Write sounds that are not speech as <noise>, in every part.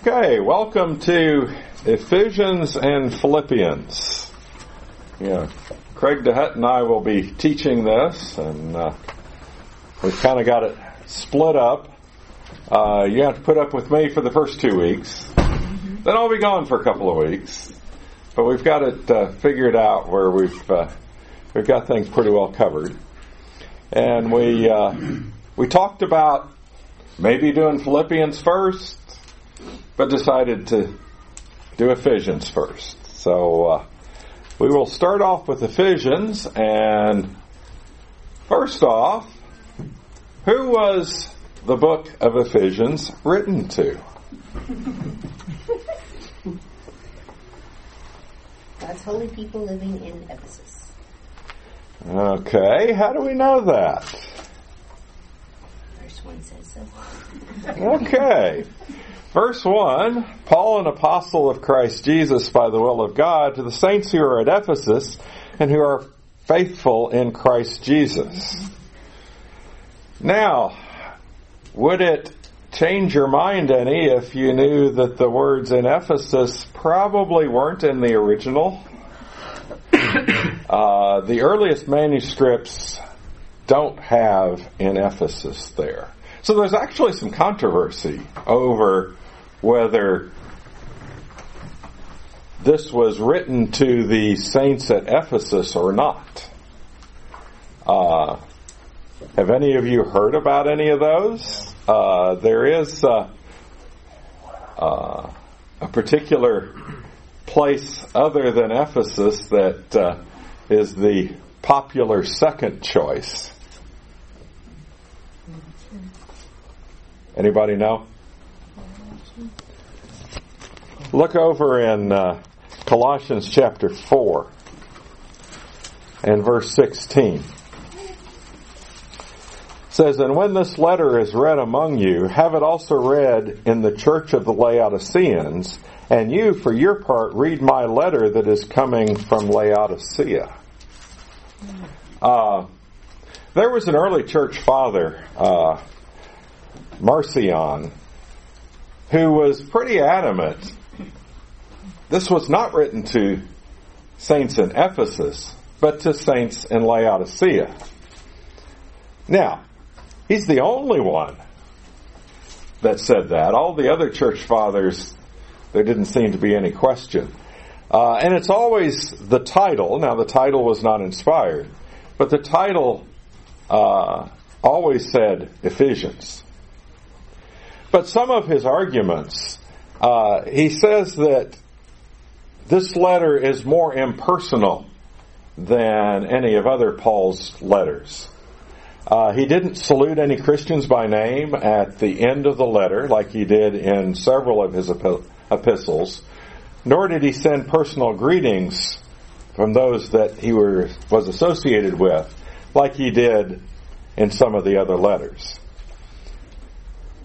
Okay, welcome to Ephesians and Philippians. Yeah, Craig DeHutt and I will be teaching this, and uh, we've kind of got it split up. Uh, you have to put up with me for the first two weeks. Then I'll be gone for a couple of weeks. But we've got it uh, figured out where we've uh, we've got things pretty well covered, and we uh, we talked about maybe doing Philippians first, but decided to do Ephesians first. So uh, we will start off with Ephesians, and first off, who was the book of Ephesians written to? <laughs> God's holy people living in Ephesus. Okay, how do we know that? Verse 1 says so. Okay. Verse 1 Paul, an apostle of Christ Jesus by the will of God, to the saints who are at Ephesus and who are faithful in Christ Jesus. Now, would it change your mind any if you knew that the words in Ephesus probably weren't in the original? Uh, the earliest manuscripts don't have in Ephesus there. So there's actually some controversy over whether this was written to the saints at Ephesus or not. Uh, have any of you heard about any of those? Uh, there is uh, uh, a particular place other than Ephesus that uh, is the popular second choice. Anybody know? Look over in uh, Colossians chapter 4 and verse 16. It says, And when this letter is read among you, have it also read in the church of the Laodiceans, and you, for your part, read my letter that is coming from Laodicea. Uh, there was an early church father, uh, Marcion, who was pretty adamant. This was not written to saints in Ephesus, but to saints in Laodicea. Now, he's the only one that said that. All the other church fathers, there didn't seem to be any question. Uh, and it's always the title. Now, the title was not inspired, but the title uh, always said Ephesians. But some of his arguments, uh, he says that this letter is more impersonal than any of other Paul's letters. Uh, he didn't salute any Christians by name at the end of the letter, like he did in several of his epistles, nor did he send personal greetings from those that he were, was associated with, like he did in some of the other letters.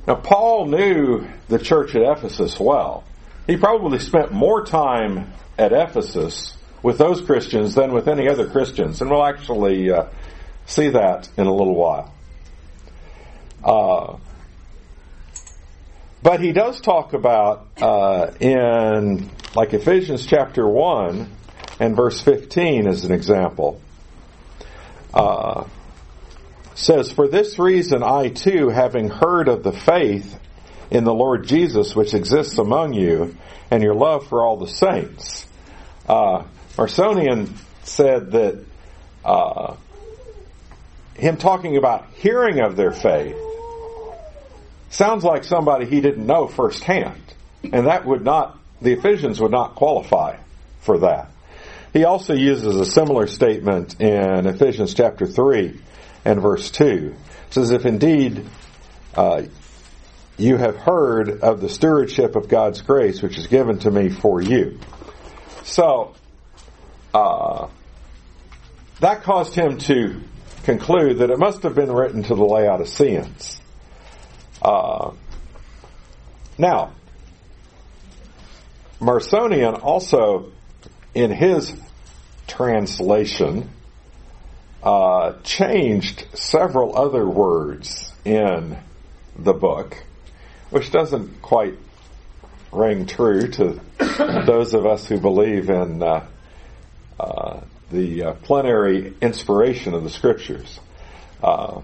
Now, Paul knew the church at Ephesus well. He probably spent more time at Ephesus with those Christians than with any other Christians, and we'll actually uh, see that in a little while. Uh, but he does talk about uh, in like Ephesians chapter 1 and verse 15 as an example. Says, For this reason I too, having heard of the faith in the Lord Jesus which exists among you, and your love for all the saints. Uh, said that uh, him talking about hearing of their faith sounds like somebody he didn't know firsthand. And that would not, the Ephesians would not qualify for that. He also uses a similar statement in Ephesians chapter 3 and verse 2. It says, If indeed uh, you have heard of the stewardship of God's grace which is given to me for you. So, uh, that caused him to conclude that it must have been written to the Laodiceans. Uh, now, Marcion also, in his translation, uh, changed several other words in the book, which doesn't quite ring true to <coughs> those of us who believe in uh, uh, the uh, plenary inspiration of the scriptures. Uh,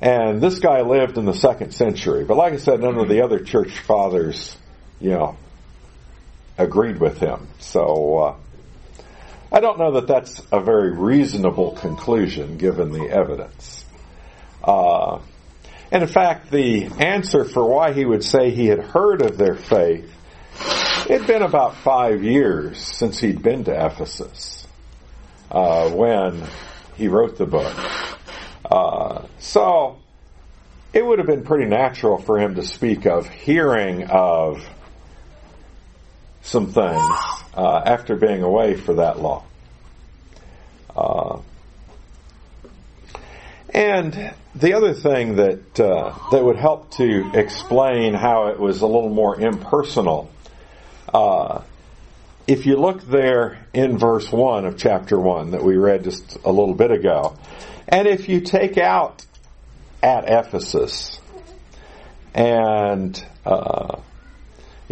and this guy lived in the second century, but like I said, none of the other church fathers, you know, agreed with him. So uh, I don't know that that's a very reasonable conclusion given the evidence. Uh, and in fact, the answer for why he would say he had heard of their faith, it had been about five years since he'd been to Ephesus uh, when he wrote the book. Uh, so it would have been pretty natural for him to speak of hearing of some things uh, after being away for that long. Uh, and the other thing that uh, that would help to explain how it was a little more impersonal, uh, if you look there in verse one of chapter one that we read just a little bit ago, and if you take out at Ephesus and uh,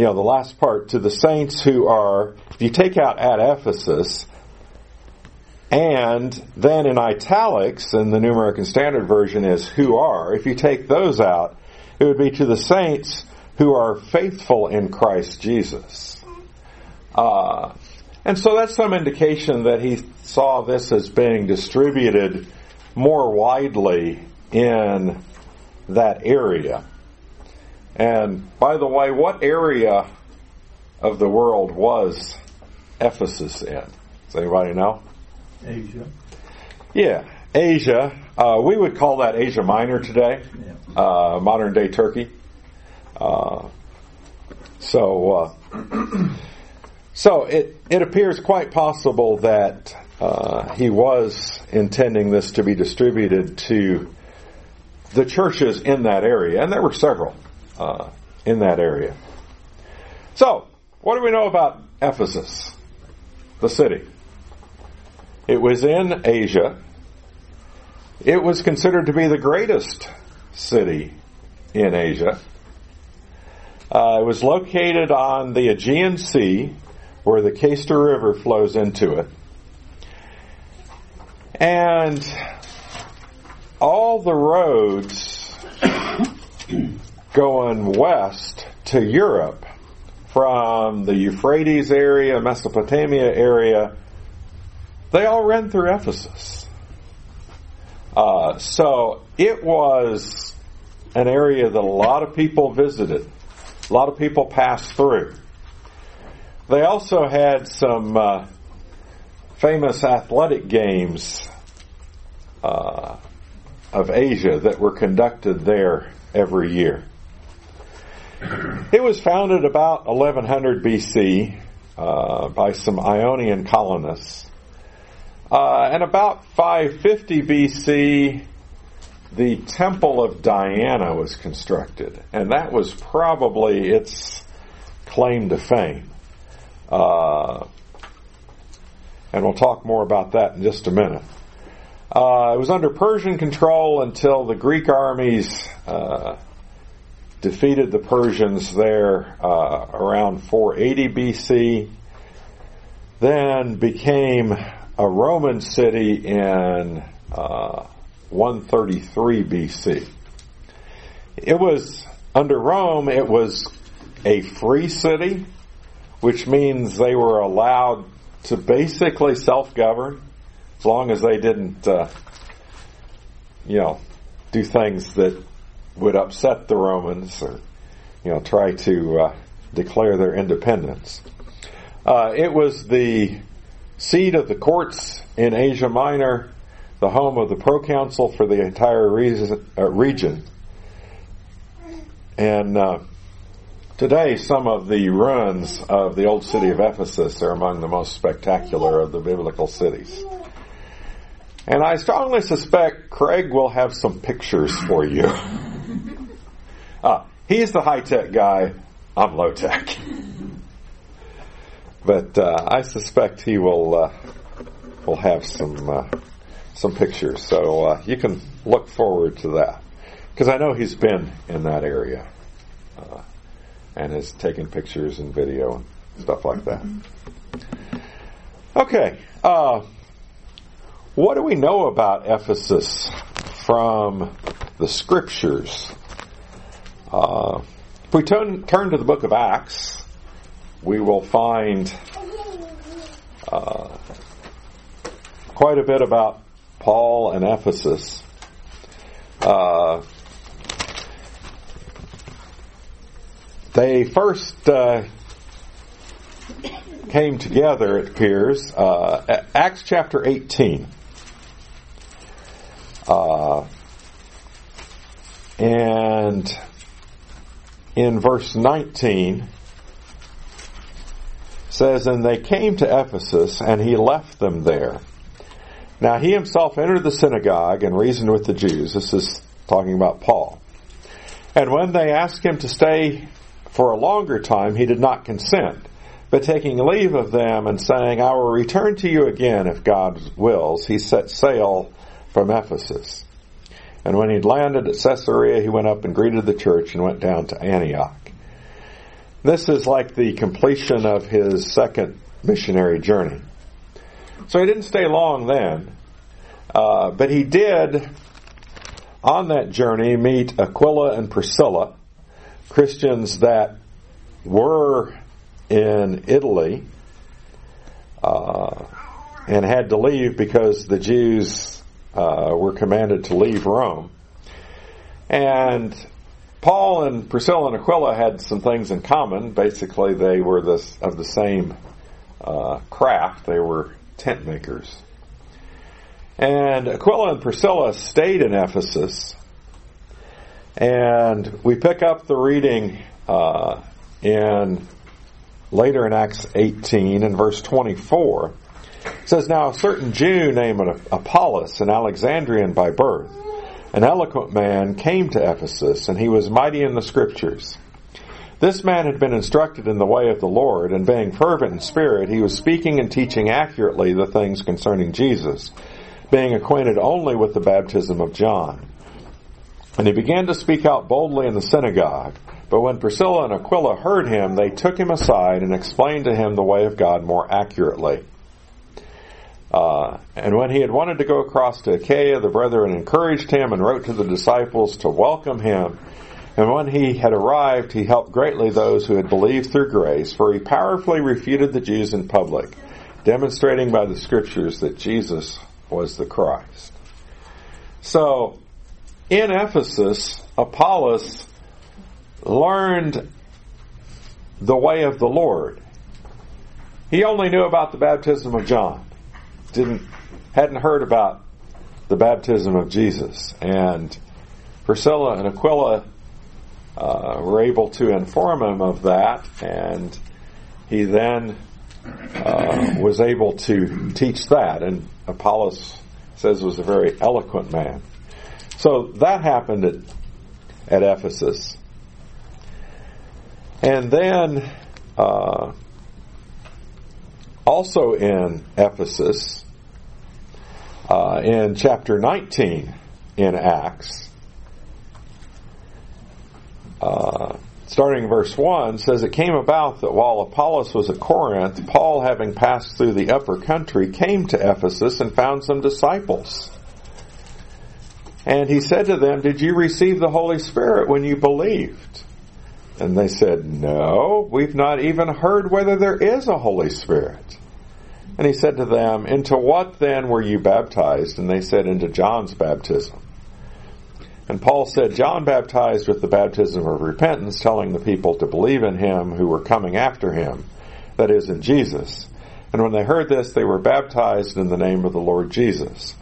you know the last part to the saints who are, if you take out at Ephesus and then in italics, in the New American Standard Version is who are. If you take those out, it would be to the saints who are faithful in Christ Jesus. Uh, and so that's some indication that he saw this as being distributed more widely in that area. And by the way, what area of the world was Ephesus in? Does anybody know? Asia. Yeah, Asia. Uh, we would call that Asia Minor today, Yeah. uh, modern day Turkey. Uh, so, uh, <clears throat> so it it appears quite possible that uh, he was intending this to be distributed to the churches in that area, and there were several uh, in that area. So, what do we know about Ephesus, the city? It was in Asia. It was considered to be the greatest city in Asia. Uh, it was located on the Aegean Sea, where the Cayster River flows into it. And all the roads going west to Europe from the Euphrates area, Mesopotamia area, they all ran through Ephesus. Uh, so it was an area that a lot of people visited, a lot of people passed through. They also had some uh, famous athletic games uh, of Asia that were conducted there every year. <clears throat> It was founded about 1100 BC uh, by some Ionian colonists. Uh, and about 550 BC, the Temple of Diana was constructed, and that was probably its claim to fame. Uh, and we'll talk more about that in just a minute. Uh, it was under Persian control until the Greek armies uh, defeated the Persians there uh, around 480 BC, then became a Roman city in uh, 133 BC. It was under Rome. It was a free city, which means they were allowed to basically self-govern as long as they didn't, uh, you know, do things that would upset the Romans or, you know, try to uh, declare their independence. Uh, it was the seat of the courts in Asia Minor, the home of the proconsul for the entire reason, uh, region. And uh, today, some of the ruins of the old city of Ephesus are among the most spectacular of the biblical cities. And I strongly suspect Craig will have some pictures for you. <laughs> ah, he's the high tech guy. I'm low tech. but uh, I suspect he will uh, will have some uh, some pictures. So uh, you can look forward to that. Because I know he's been in that area uh, and has taken pictures and video and stuff like that. Okay. Uh, what do we know about Ephesus from the scriptures? Uh, if we turn, turn to the book of Acts, we will find uh, quite a bit about Paul and Ephesus. Uh, they first uh, came together, it appears, uh, Acts chapter 18. Uh, and in verse 19 says, And they came to Ephesus, and he left them there. Now he himself entered the synagogue and reasoned with the Jews. This is talking about Paul. And when they asked him to stay for a longer time, he did not consent. But taking leave of them and saying, I will return to you again if God wills, he set sail from Ephesus. And when he'd landed at Caesarea, he went up and greeted the church and went down to Antioch. This is like the completion of his second missionary journey. So he didn't stay long then, uh, but he did on that journey meet Aquila and Priscilla, Christians that were in Italy uh, and had to leave because the Jews uh, were commanded to leave Rome. And Paul and Priscilla and Aquila had some things in common. Basically, they were this, of the same uh, craft. They were tent makers. And Aquila and Priscilla stayed in Ephesus. And we pick up the reading uh, in later in Acts 18 and verse 24. Says, Now a certain Jew named Apollos, an Alexandrian by birth, an eloquent man, came to Ephesus, and he was mighty in the scriptures. This man had been instructed in the way of the Lord, and being fervent in spirit, he was speaking and teaching accurately the things concerning Jesus, being acquainted only with the baptism of John. And he began to speak out boldly in the synagogue. But when Priscilla and Aquila heard him, they took him aside and explained to him the way of God more accurately. Uh, and when he had wanted to go across to Achaia, the brethren encouraged him and wrote to the disciples to welcome him. And when he had arrived, he helped greatly those who had believed through grace, for he powerfully refuted the Jews in public, demonstrating by the scriptures that Jesus was the Christ. So, in Ephesus, Apollos learned the way of the Lord. He only knew about the baptism of John. Didn't hadn't heard about the baptism of Jesus. And Priscilla and Aquila uh, were able to inform him of that, and he then uh, was able to teach that. And Apollos says was a very eloquent man. So that happened at, at Ephesus. And then, uh, also in Ephesus, uh, in chapter 19 in Acts, uh, starting verse 1, says, It came about that while Apollos was at Corinth, Paul, having passed through the upper country, came to Ephesus and found some disciples. And he said to them, Did you receive the Holy Spirit when you believed? And they said, No, we've not even heard whether there is a Holy Spirit. And he said to them, Into what then were you baptized? And they said, Into John's baptism. And Paul said, John baptized with the baptism of repentance, telling the people to believe in him who were coming after him, that is, in Jesus. And when they heard this, they were baptized in the name of the Lord Jesus.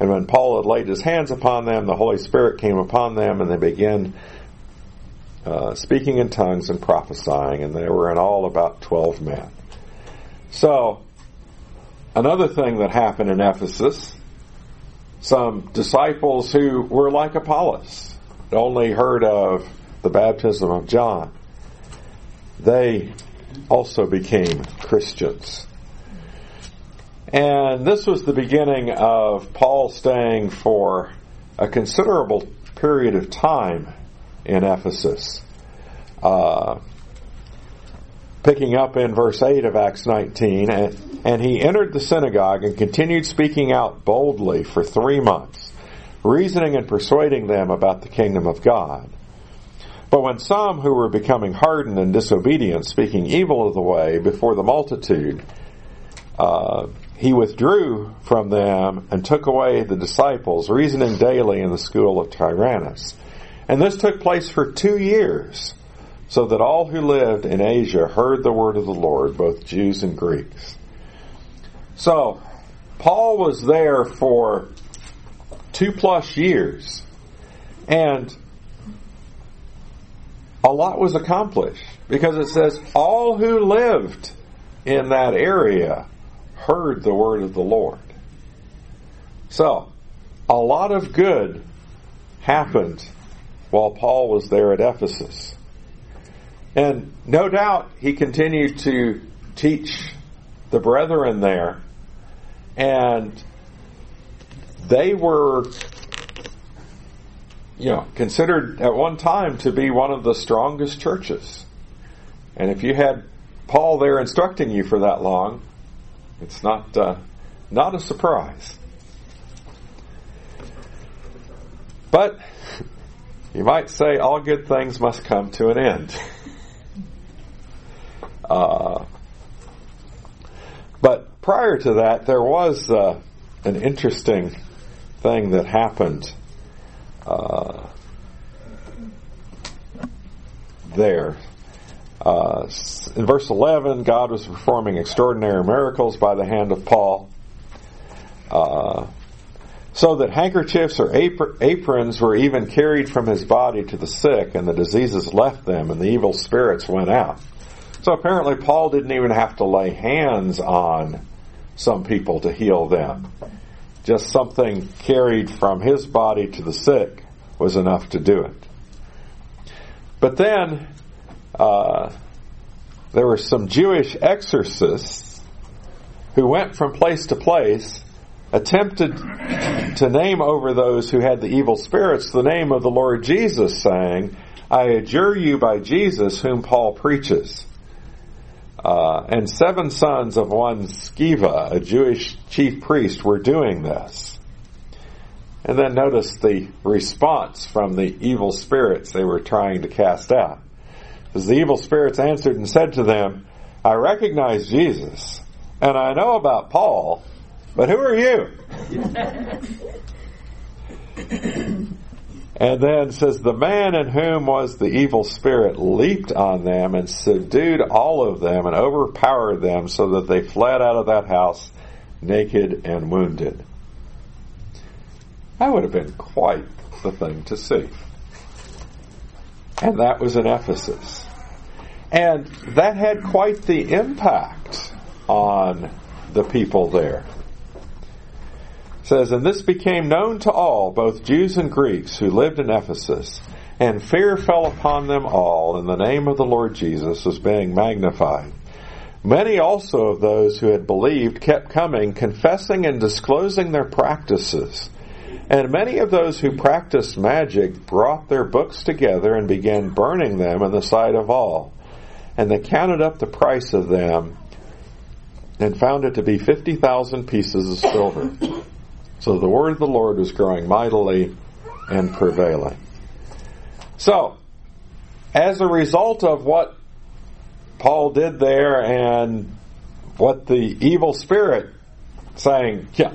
And when Paul had laid his hands upon them, the Holy Spirit came upon them, and they began uh, speaking in tongues and prophesying, and there were in all about 12 men. So, another thing that happened in Ephesus, some disciples who were like Apollos, only heard of the baptism of John, they also became Christians. And this was the beginning of Paul staying for a considerable period of time in Ephesus. Uh, picking up in verse 8 of Acts 19, and, and he entered the synagogue and continued speaking out boldly for three months, reasoning and persuading them about the kingdom of God. But when some who were becoming hardened and disobedient, speaking evil of the way before the multitude, uh, he withdrew from them and took away the disciples, reasoning daily in the school of Tyrannus. And this took place for two years, so that all who lived in Asia heard the word of the Lord, both Jews and Greeks. So, Paul was there for two plus years, and a lot was accomplished because it says all who lived in that area heard the word of the Lord. So, a lot of good happened while Paul was there at Ephesus. And no doubt he continued to teach the brethren there, and they were, you know, considered at one time to be one of the strongest churches. And if you had Paul there instructing you for that long, it's not uh, not a surprise. But you might say all good things must come to an end. <laughs> uh, but prior to that, there was uh, an interesting thing that happened uh, there. Uh, in verse 11, God was performing extraordinary miracles by the hand of Paul. Uh, so that handkerchiefs or aprons were even carried from his body to the sick, and the diseases left them, and the evil spirits went out. So apparently, Paul didn't even have to lay hands on some people to heal them. Just something carried from his body to the sick was enough to do it. But then, uh, there were some Jewish exorcists who went from place to place, attempted to name over those who had the evil spirits the name of the Lord Jesus, saying, I adjure you by Jesus whom Paul preaches. Uh, and seven sons of one Sceva, a Jewish chief priest, were doing this. And then notice the response from the evil spirits they were trying to cast out. As the evil spirits answered and said to them, I recognize Jesus, and I know about Paul, but who are you? <laughs> and then says, The man in whom was the evil spirit leaped on them and subdued all of them and overpowered them so that they fled out of that house naked and wounded. That would have been quite the thing to see. And that was in Ephesus. And that had quite the impact on the people there. Says, And this became known to all, both Jews and Greeks, who lived in Ephesus, and fear fell upon them all, and the name of the Lord Jesus was being magnified. Many also of those who had believed kept coming, confessing and disclosing their practices. And many of those who practiced magic brought their books together and began burning them in the sight of all and they counted up the price of them and found it to be 50,000 pieces of silver. So the word of the Lord was growing mightily and prevailing. So, as a result of what Paul did there and what the evil spirit saying, yeah,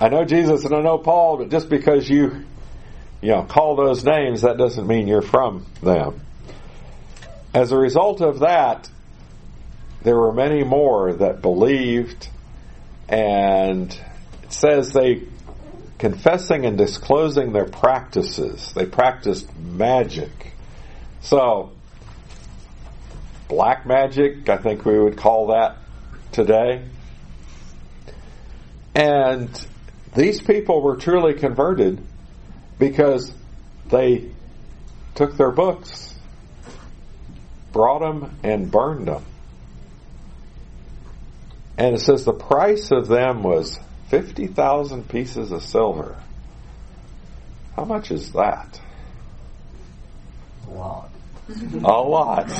I know Jesus and I know Paul, but just because you, you know, call those names, that doesn't mean you're from them. As a result of that, there were many more that believed, and says they confessing and disclosing their practices. They practiced magic. So, black magic, I think we would call that today. And these people were truly converted because they took their books brought them and burned them. And it says the price of them was 50,000 pieces of silver. How much is that? A lot. A lot.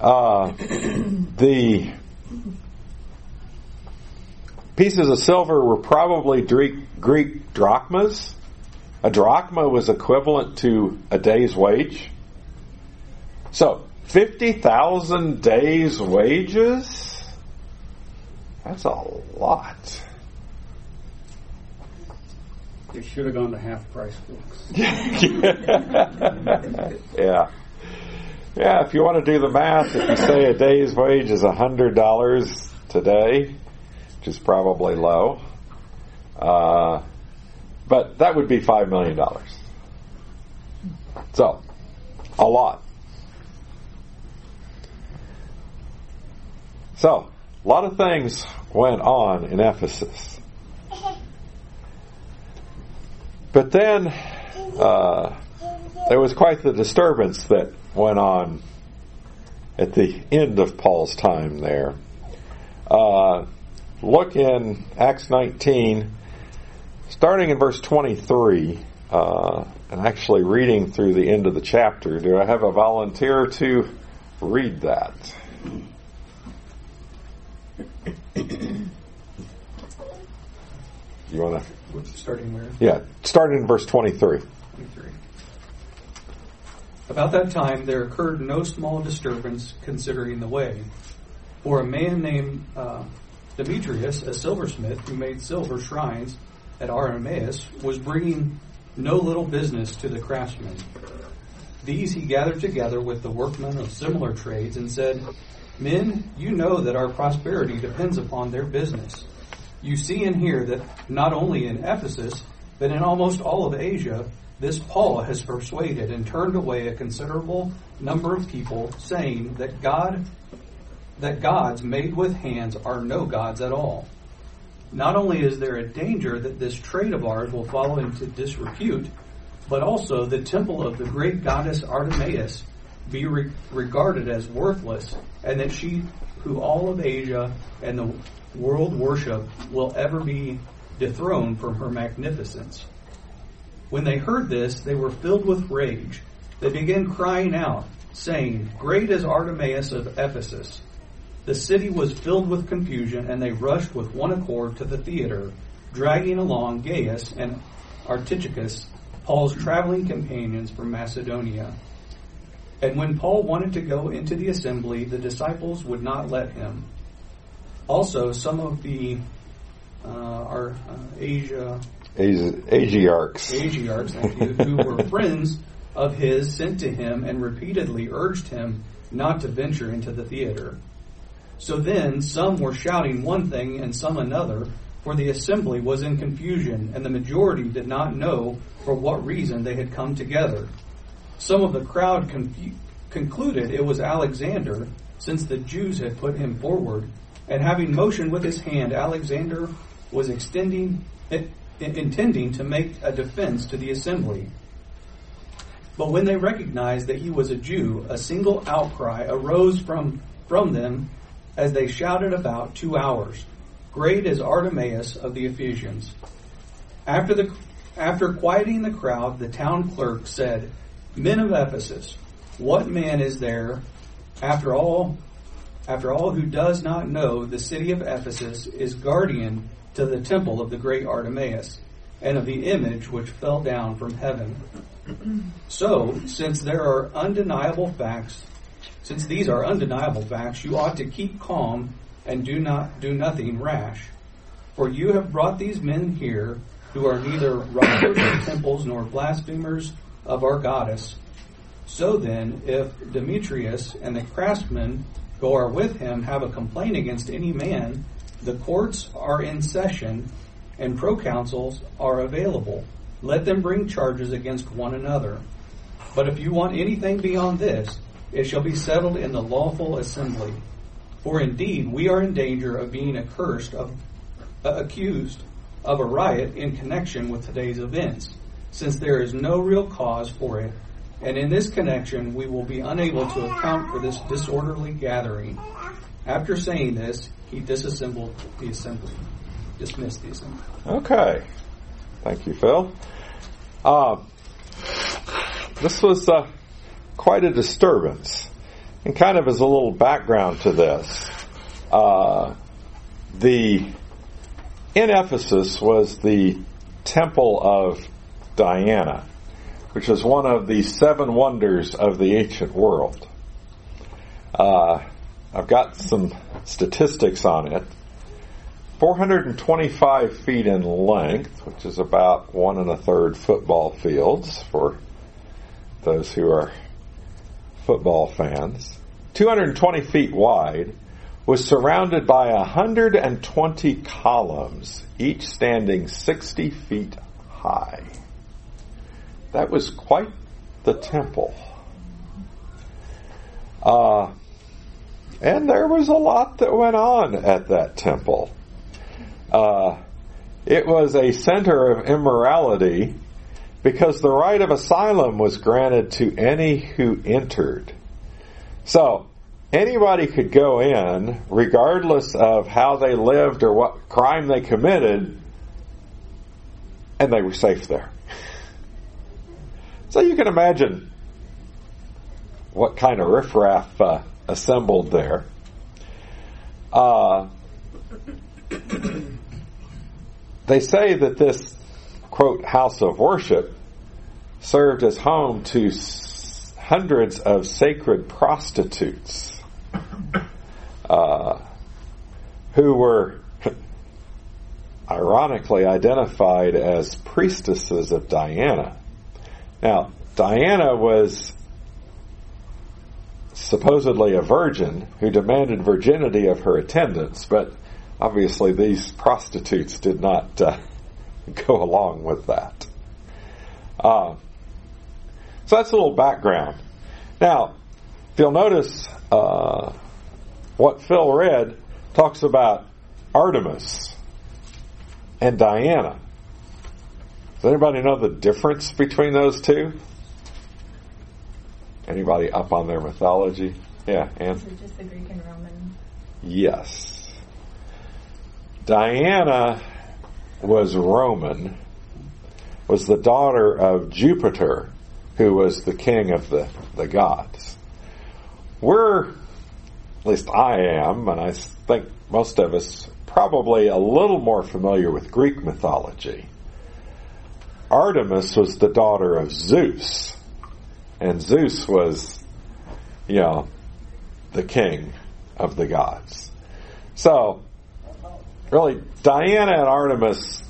Uh, the pieces of silver were probably Greek, Greek drachmas. A drachma was equivalent to a day's wage. So, 50,000 days' wages? That's a lot. They should have gone to half price books. <laughs> yeah. Yeah, if you want to do the math, if you say a day's wage is $100 today, which is probably low, uh, but that would be $5 million. So, a lot. So, a lot of things went on in Ephesus. But then, uh, there was quite the disturbance that went on at the end of Paul's time there. Uh, look in Acts 19, starting in verse 23, uh, and actually reading through the end of the chapter. Do I have a volunteer to read that? You want to? Starting where? Yeah, starting in verse 23. 23. About that time there occurred no small disturbance considering the way. For a man named uh, Demetrius, a silversmith who made silver shrines at Artemis, was bringing no little business to the craftsmen. These he gathered together with the workmen of similar trades and said, Men, you know that our prosperity depends upon their business. You see and hear that not only in Ephesus, but in almost all of Asia, this Paul has persuaded and turned away a considerable number of people, saying that God that gods made with hands are no gods at all. Not only is there a danger that this trade of ours will fall into disrepute, but also the temple of the great goddess Artemis be re- regarded as worthless, and that she, who all of Asia and the world worship, will ever be dethroned from her magnificence. When they heard this, they were filled with rage. They began crying out, saying, Great is Artemis of Ephesus. The city was filled with confusion, and they rushed with one accord to the theater, dragging along Gaius and Artichicus, Paul's traveling companions from Macedonia. And when Paul wanted to go into the assembly, the disciples would not let him. Also, some of the uh, our uh, Asia Asiarchs. Asiarchs, who were <laughs> friends of his, sent to him and repeatedly urged him not to venture into the theater. So then some were shouting one thing and some another, for the assembly was in confusion, and the majority did not know for what reason they had come together. Some of the crowd confu- concluded it was Alexander, since the Jews had put him forward, and having motioned with his hand, Alexander was extending, intending to make a defense to the assembly. But when they recognized that he was a Jew, a single outcry arose from, from them as they shouted about two hours. Great is Artemis of the Ephesians. After the after quieting the crowd, the town clerk said, Men of Ephesus, what man is there after all after all who does not know the city of Ephesus is guardian to the temple of the great Artemis and of the image which fell down from heaven. So, since there are undeniable facts since these are undeniable facts, you ought to keep calm and do not do nothing rash. For you have brought these men here who are neither robbers of temples nor blasphemers of our goddess. So then, if Demetrius and the craftsmen who are with him have a complaint against any man, the courts are in session and proconsuls are available. Let them bring charges against one another. But if you want anything beyond this, it shall be settled in the lawful assembly. For indeed, we are in danger of being accursed of, uh, accused of a riot in connection with today's events, since there is no real cause for it, and in this connection we will be unable to account for this disorderly gathering. After saying this, he disassembled the assembly, dismissed the assembly. Okay. Thank you, Phil. Uh, this was uh, quite a disturbance. And kind of as a little background to this, uh, the in Ephesus was the temple of Diana, which is one of the seven wonders of the ancient world. Uh, I've got some statistics on it. 425 feet in length, which is about one and a third football fields for those who are football fans. 220 feet wide, was surrounded by 120 columns, each standing 60 feet high. That was quite the temple. Uh, and there was a lot that went on at that temple. Uh, it was a center of immorality because the right of asylum was granted to any who entered. So, anybody could go in, regardless of how they lived or what crime they committed, and they were safe there. <laughs> So you can imagine what kind of riffraff uh, assembled there. Uh, <clears throat> they say that this, quote, house of worship served as home to hundreds of sacred prostitutes uh, who were <clears throat> ironically identified as priestesses of Diana. Now, Diana was supposedly a virgin who demanded virginity of her attendants, but obviously these prostitutes did not uh, <laughs> go along with that. Uh, so that's a little background. Now, if you'll notice, uh, what Phil read talks about Artemis and Diana. Does anybody know the difference between those two? Anybody up on their mythology? Yeah, and just the Greek and Roman? yes. Diana was Roman, was the daughter of Jupiter, who was the king of the, the gods. We're, at least I am, and I think most of us, probably a little more familiar with Greek mythology. Artemis was the daughter of Zeus, and Zeus was, you know, the king of the gods. So, really, Diana and Artemis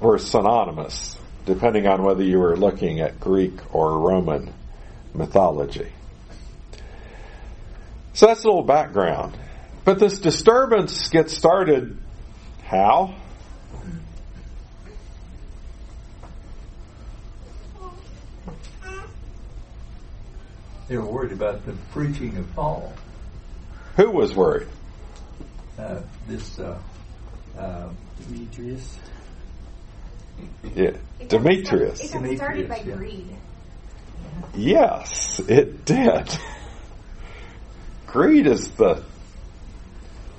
were synonymous, depending on whether you were looking at Greek or Roman mythology. So that's a little background. But this disturbance gets started how? They were worried about the preaching of Paul. Who was worried? Uh, this uh, uh, Demetrius. Yeah, It got Demetrius. Started, it got started by yeah. greed. Yes, it did. Greed is the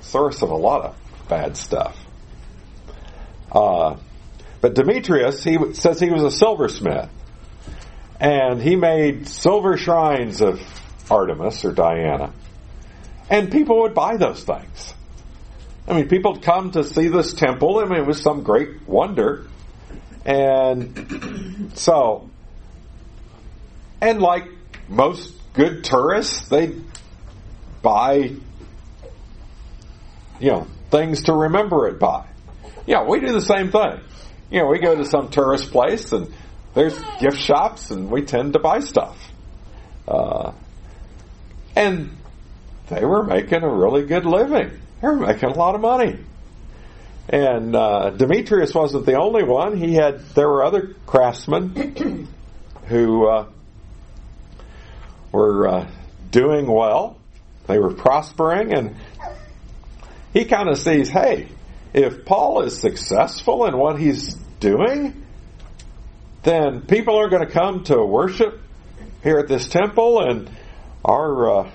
source of a lot of bad stuff. Uh, but Demetrius, he w- says he was a silversmith, and he made silver shrines of Artemis or Diana, and people would buy those things. I mean, people would come to see this temple. I mean, it was some great wonder, and so and like most good tourists, they buy, you know, things to remember it by. Yeah, we do the same thing. You know, we go to some tourist place and there's gift shops and we tend to buy stuff. Uh, and they were making a really good living. They were making a lot of money. And uh, Demetrius wasn't the only one. He had there were other craftsmen <coughs> who uh, were uh, doing well. They were prospering, and he kind of sees, hey, if Paul is successful in what he's doing, then people are going to come to worship here at this temple, and our uh,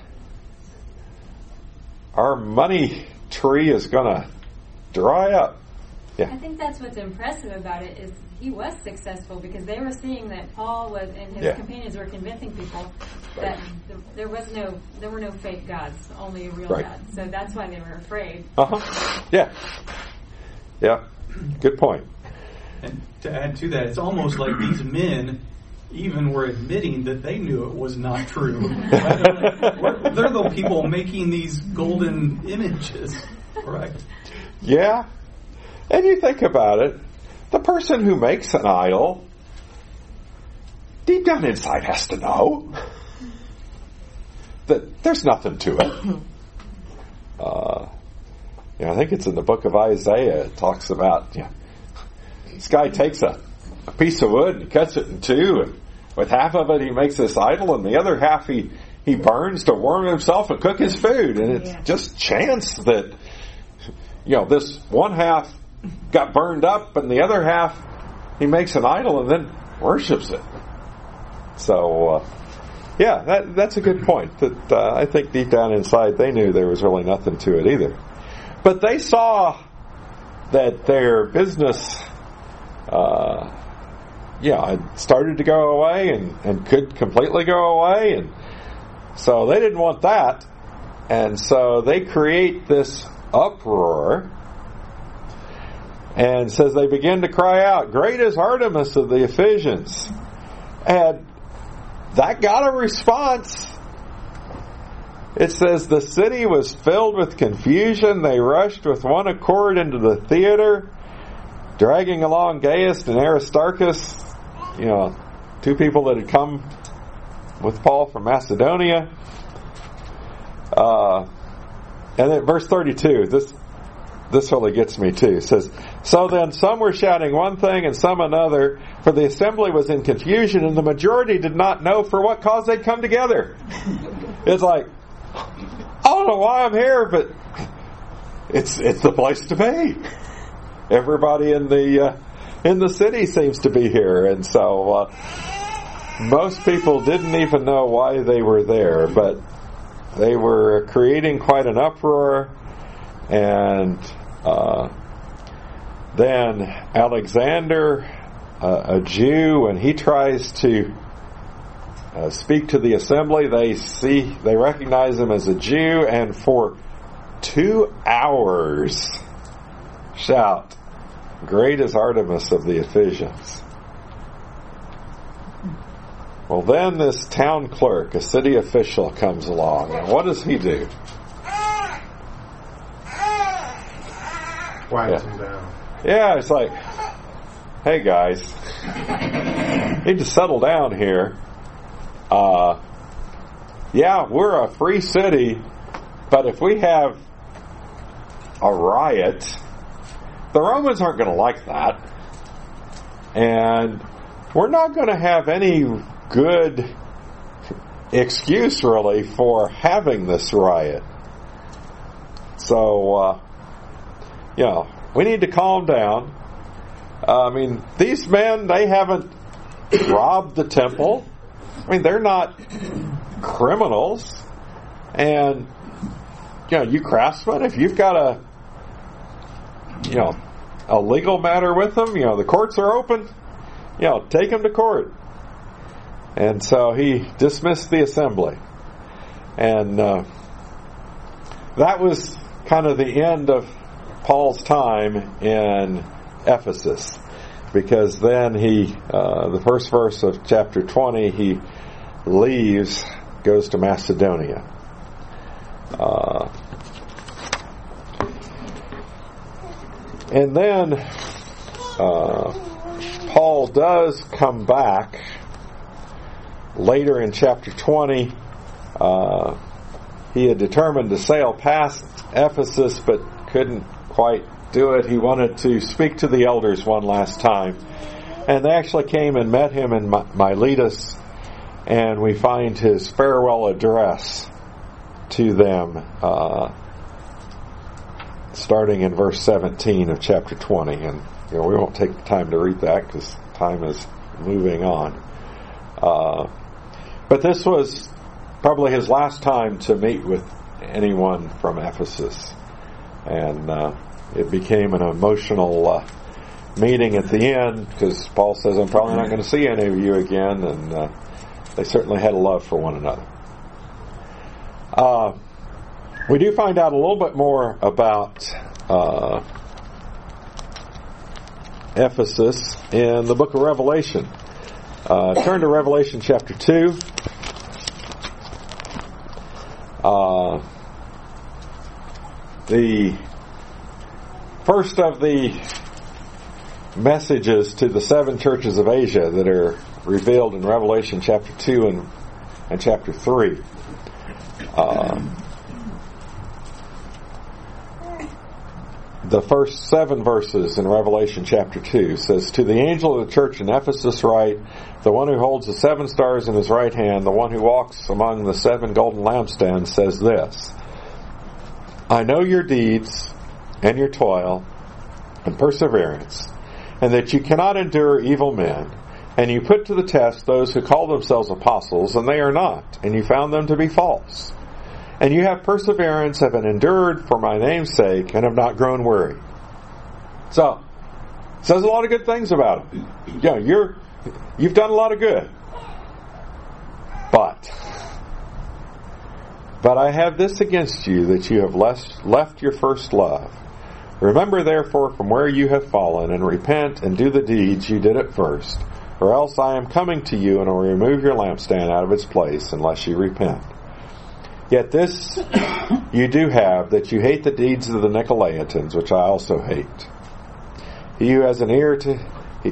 our money tree is going to dry up. Yeah. I think that's what's impressive about it is he was successful because they were seeing that Paul was and his Yeah. companions were convincing people that th- there was no there were no fake gods, only a real Right. God. So that's why they were afraid. Uh huh. Yeah. Yeah. Good point. And to add to that, it's almost like these men even were admitting that they knew it was not true. <laughs> They're the people making these golden images, correct? Yeah. And you think about it, the person who makes an idol, deep down inside has to know that there's nothing to it. Uh, you know, I think it's in the book of Isaiah. It talks about, you know, this guy takes a, a piece of wood and cuts it in two, and with half of it he makes this idol, and the other half he, he burns to warm himself and cook his food. And it's Yeah. just chance that you know, this one half got burned up and the other half he makes an idol and then worships it. So, uh, yeah, that, that's a good point. That uh, I think deep down inside they knew there was really nothing to it either. But they saw that their business, uh, yeah, had started to go away and, and could completely go away. And so they didn't want that. And so they create this uproar and says they begin to cry out, Great is Artemis of the Ephesians. And that got a response. It says the city was filled with confusion. They rushed with one accord into the theater, dragging along Gaius and Aristarchus, you know, two people that had come with Paul from Macedonia. Uh, and then verse 32, this, this really gets me too. It says, So then some were shouting one thing and some another, for the assembly was in confusion and the majority did not know for what cause they'd come together. <laughs> It's like, I don't know why I'm here, but it's, it's the place to be. Everybody in the, uh, in the city seems to be here. And so, uh, most people didn't even know why they were there, but they were creating quite an uproar, and uh, then Alexander, uh, a Jew, and he tries to uh, speak to the assembly, they see they recognize him as a Jew, and for two hours shout, "Great is Artemis of the Ephesians." Well, then this town clerk, a city official, comes along, and what does he do? Quiet Yeah. him down. Yeah, it's like, hey guys, need to settle down here. Uh, yeah, we're a free city, but if we have a riot, the Romans aren't going to like that. And we're not going to have any good excuse really for having this riot. So, uh, you know, we need to calm down. Uh, I mean, these men, they haven't <coughs> robbed the temple. I mean, they're not criminals. And, you know, you craftsmen, if you've got a, you know, a legal matter with them, you know, the courts are open, you know, take them to court. And so he dismissed the assembly. And uh, that was kind of the end of Paul's time in Ephesus. Because then he, uh, the first verse of chapter 20, he leaves, goes to Macedonia. Uh, and then uh, Paul does come back later in chapter 20. Uh, he had determined to sail past Ephesus, but couldn't quite do it. He wanted to speak to the elders one last time. And they actually came and met him in Mi- Miletus, and we find his farewell address to them, uh, starting in verse 17 of chapter 20. And you know, we won't take the time to read that because time is moving on. Uh, but this was probably his last time to meet with anyone from Ephesus. And uh, it became an emotional uh, meeting at the end because Paul says, I'm probably not going to see any of you again, and uh, they certainly had a love for one another. We do find out a little bit more about uh, Ephesus in the book of Revelation. Uh, turn to Revelation chapter 2. Uh, the first of the messages to the seven churches of Asia that are revealed in Revelation chapter 2 and, and chapter 3. Uh, the first seven verses in Revelation chapter 2 says, To the angel of the church in Ephesus write, the one who holds the seven stars in his right hand, the one who walks among the seven golden lampstands says this, I know your deeds and your toil and perseverance, and that you cannot endure evil men, and you put to the test those who call themselves apostles, and they are not, and you found them to be false. And you have perseverance, have been endured for my name's sake, and have not grown weary. So, says a lot of good things about it. Yeah, you're you've done a lot of good. But but I have this against you that you have left, left your first love. Remember therefore from where you have fallen, and repent and do the deeds you did at first, or else I am coming to you and will remove your lampstand out of its place unless you repent. Yet this you do have, that you hate the deeds of the Nicolaitans, which I also hate. He who has an ear to he,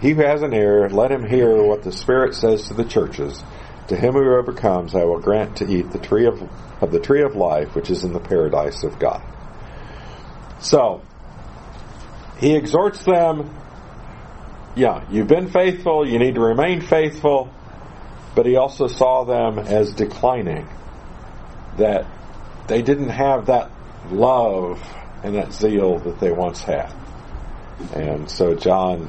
he, who has an ear, let him hear what the Spirit says to the churches. To him who overcomes, I will grant to eat the tree of, of the tree of life, which is in the paradise of God. So he exhorts them. Yeah, you've been faithful. You need to remain faithful. But he also saw them as declining that they didn't have that love and that zeal that they once had. And so John,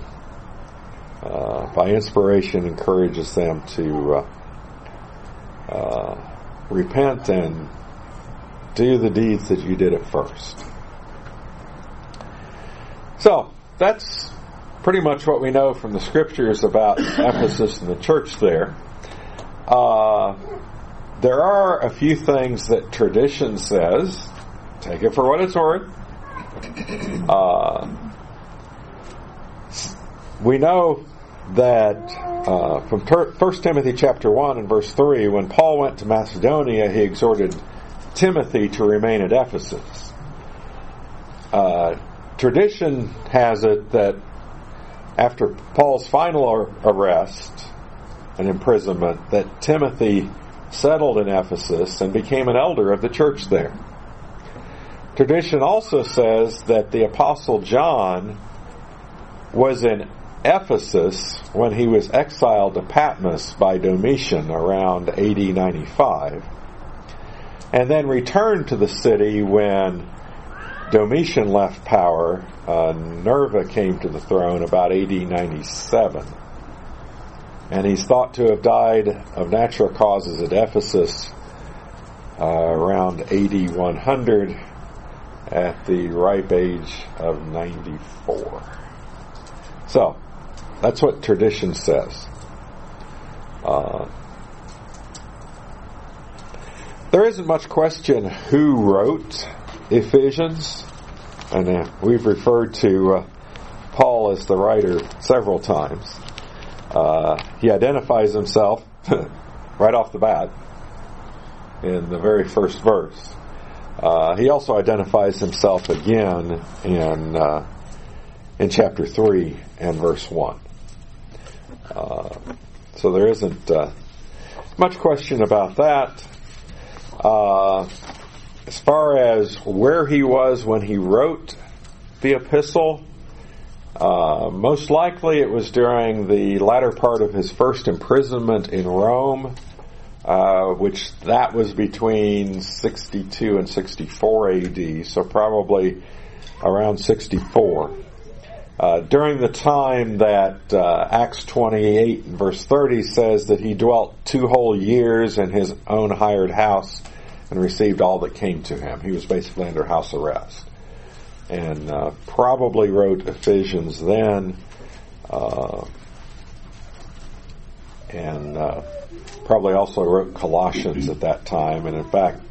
uh, by inspiration, encourages them to uh, uh, repent and do the deeds that you did at first. So that's pretty much what we know from the scriptures about <coughs> Ephesus and the church there. Uh, there are a few things that tradition says. Take it for what it's worth. Uh, we know that uh, from 1 Timothy chapter 1 and verse 3, when Paul went to Macedonia, he exhorted Timothy to remain at Ephesus. Uh, tradition has it that after Paul's final arrest and imprisonment, that Timothy settled in Ephesus and became an elder of the church there. Tradition also says that the Apostle John was in Ephesus when he was exiled to Patmos by Domitian around AD 95, and then returned to the city when Domitian left power. Uh, Nerva came to the throne about AD 97 and he's thought to have died of natural causes at Ephesus uh, around AD 100 at the ripe age of 94. So, that's what tradition says. Uh, there isn't much question who wrote Ephesians, and uh, we've referred to uh, Paul as the writer several times. Uh, he identifies himself <laughs> right off the bat in the very first verse. Uh, he also identifies himself again in uh, in chapter three and verse one. Uh, so there isn't uh, much question about that. As far as where he was when he wrote the epistle, uh, most likely it was during the latter part of his first imprisonment in Rome, uh, which that was between 62 and 64 AD, so probably around 64. Uh, during the time that uh, Acts 28 verse 30 says that he dwelt two whole years in his own hired house and received all that came to him. He was basically under house arrest. And uh, probably wrote Ephesians then, uh, and uh, probably also wrote Colossians at that time. And in fact,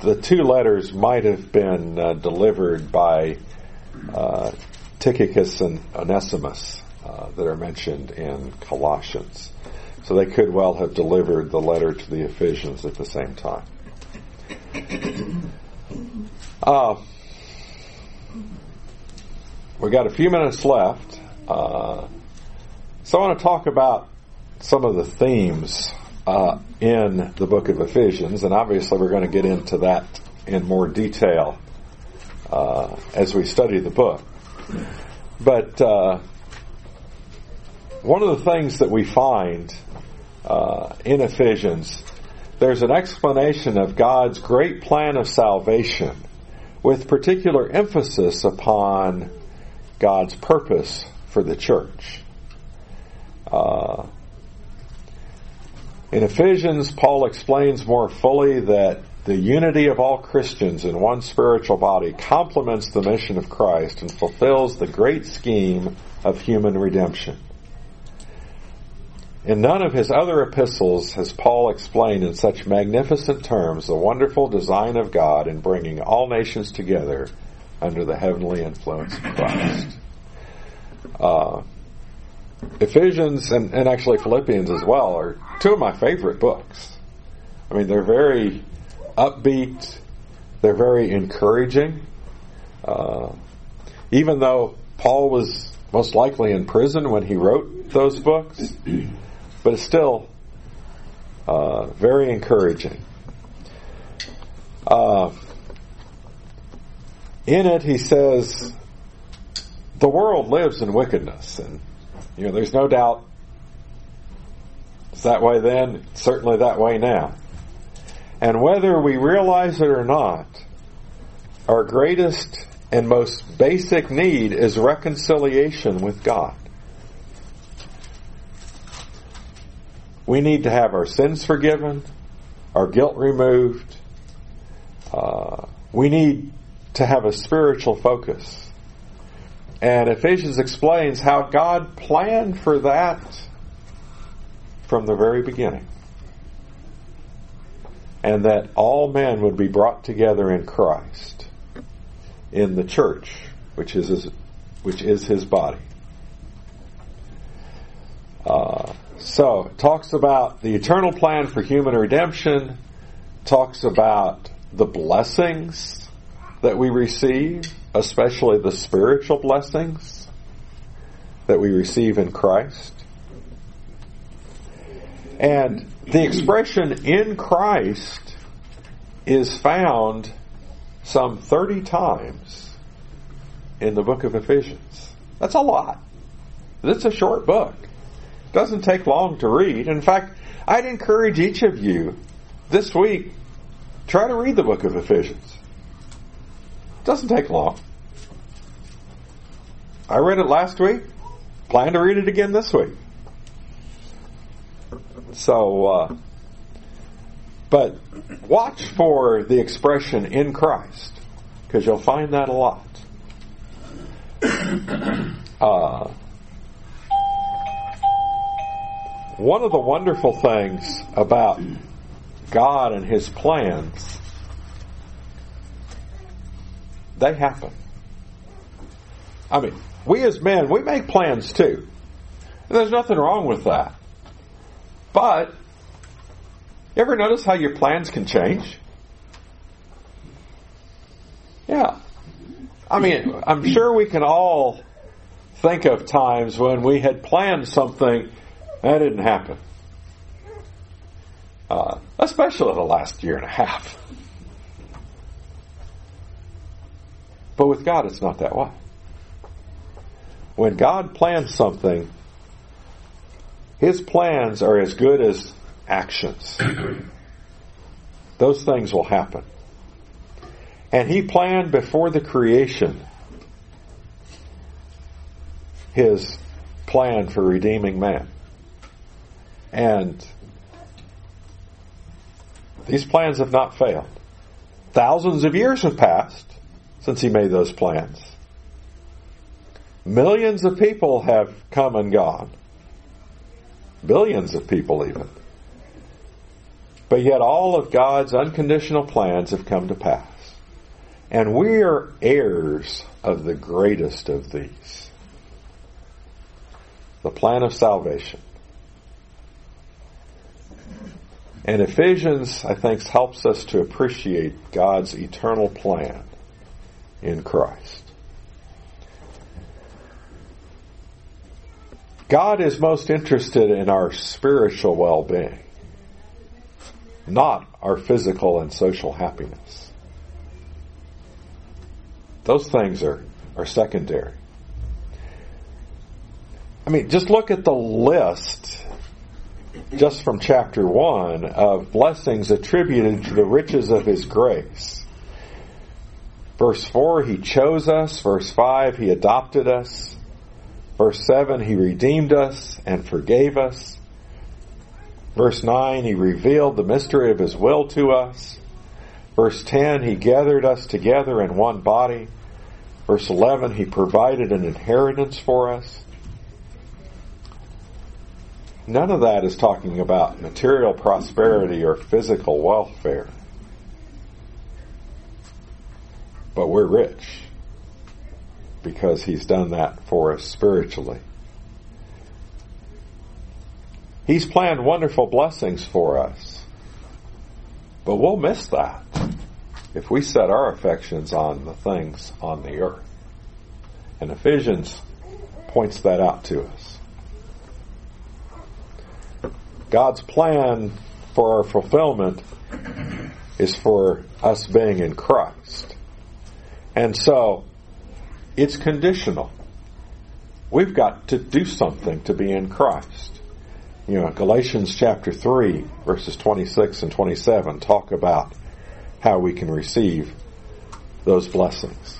the two letters might have been uh, delivered by uh, Tychicus and Onesimus uh, that are mentioned in Colossians. So they could well have delivered the letter to the Ephesians at the same time. Uh, we got a few minutes left. Uh, so I want to talk about some of the themes uh, in the book of Ephesians, and obviously we're going to get into that in more detail uh, as we study the book. But uh, one of the things that we find uh, in Ephesians, there's an explanation of God's great plan of salvation with particular emphasis upon God's purpose for the church. Uh, in Ephesians, Paul explains more fully that the unity of all Christians in one spiritual body complements the mission of Christ and fulfills the great scheme of human redemption. In none of his other epistles has Paul explained in such magnificent terms the wonderful design of God in bringing all nations together under the heavenly influence of Christ. Uh, Ephesians and, and actually Philippians as well are two of my favorite books. I mean, they're very upbeat, they're very encouraging. Uh, even though Paul was most likely in prison when he wrote those books, but it's still uh, very encouraging. Uh, in it, he says, the world lives in wickedness, and you know, there's no doubt it's that way then, certainly that way now. And whether we realize it or not, our greatest and most basic need is reconciliation with God. We need to have our sins forgiven, our guilt removed. Uh, we need to have a spiritual focus. And Ephesians explains how God planned for that from the very beginning. And that all men would be brought together in Christ, in the church, which is his, which is his body. Uh, so, it talks about the eternal plan for human redemption, talks about the blessings that we receive, especially the spiritual blessings that we receive in Christ. And the expression in Christ is found some 30 times in the book of Ephesians. That's a lot. It's a short book. It doesn't take long to read. In fact, I'd encourage each of you this week, try to read the book of Ephesians. Doesn't take long. I read it last week. Plan to read it again this week. So, uh, but watch for the expression in Christ because you'll find that a lot. Uh, one of the wonderful things about God and His plans, they happen. I mean, we as men, we make plans too. There's nothing wrong with that. But, you ever notice how your plans can change? Yeah. I mean, I'm sure we can all think of times when we had planned something that didn't happen. Uh, especially the last year and a half. But with God, it's not that way. When God plans something, His plans are as good as actions. <clears throat> Those things will happen. And He planned before the creation His plan for redeeming man. And these plans have not failed. Thousands of years have passed since he made those plans. Millions of people have come and gone. Billions of people even. But yet all of God's unconditional plans have come to pass. And we are heirs of the greatest of these. The plan of salvation. And Ephesians, I think, helps us to appreciate God's eternal plan in Christ. God is most interested in our spiritual well-being, not our physical and social happiness. Those things are, are secondary. I mean, just look at the list just from chapter 1 of blessings attributed to the riches of his grace. Verse 4, he chose us. Verse 5, he adopted us. Verse 7, he redeemed us and forgave us. Verse 9, he revealed the mystery of his will to us. Verse 10, he gathered us together in one body. Verse 11, he provided an inheritance for us. None of that is talking about material prosperity or physical welfare. But we're rich because he's done that for us spiritually. He's planned wonderful blessings for us. But we'll miss that if we set our affections on the things on the earth. And Ephesians points that out to us. God's plan for our fulfillment is for us being in Christ. And so, it's conditional. We've got to do something to be in Christ. You know, Galatians chapter 3, verses 26 and 27 talk about how we can receive those blessings.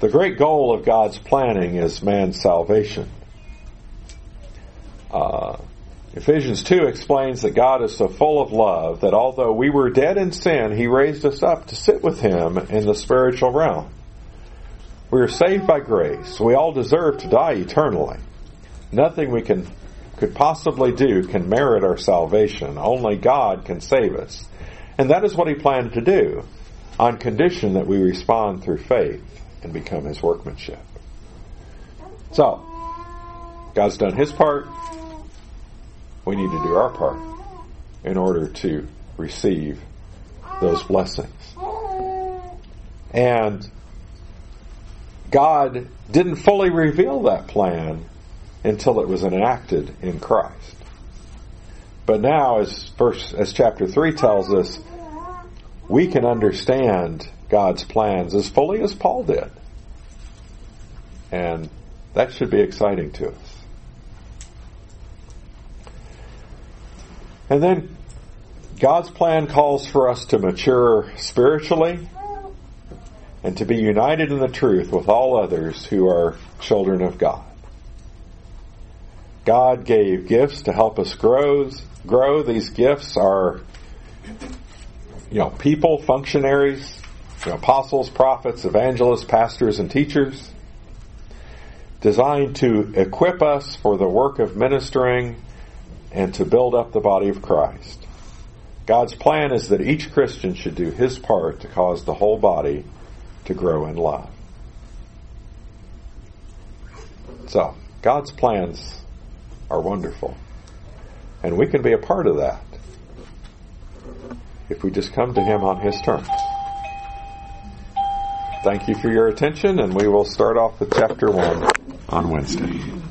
The great goal of God's planning is man's salvation. Uh, Ephesians 2 explains that God is so full of love that although we were dead in sin, He raised us up to sit with Him in the spiritual realm. We are saved by grace. We all deserve to die eternally. Nothing we can could possibly do can merit our salvation. Only God can save us. And that is what He planned to do on condition that we respond through faith and become His workmanship. So, God's done His part we need to do our part in order to receive those blessings. And God didn't fully reveal that plan until it was enacted in Christ. But now, as verse, as chapter three tells us, we can understand God's plans as fully as Paul did, and that should be exciting to us. And then God's plan calls for us to mature spiritually and to be united in the truth with all others who are children of God. God gave gifts to help us grow. Grow. These gifts are, you know, people, functionaries, you know, apostles, prophets, evangelists, pastors, and teachers, designed to equip us for the work of ministering and to build up the body of Christ. God's plan is that each Christian should do his part to cause the whole body to grow in love. So, God's plans are wonderful. And we can be a part of that if we just come to Him on His terms. Thank you for your attention, and we will start off with chapter 1 on Wednesday.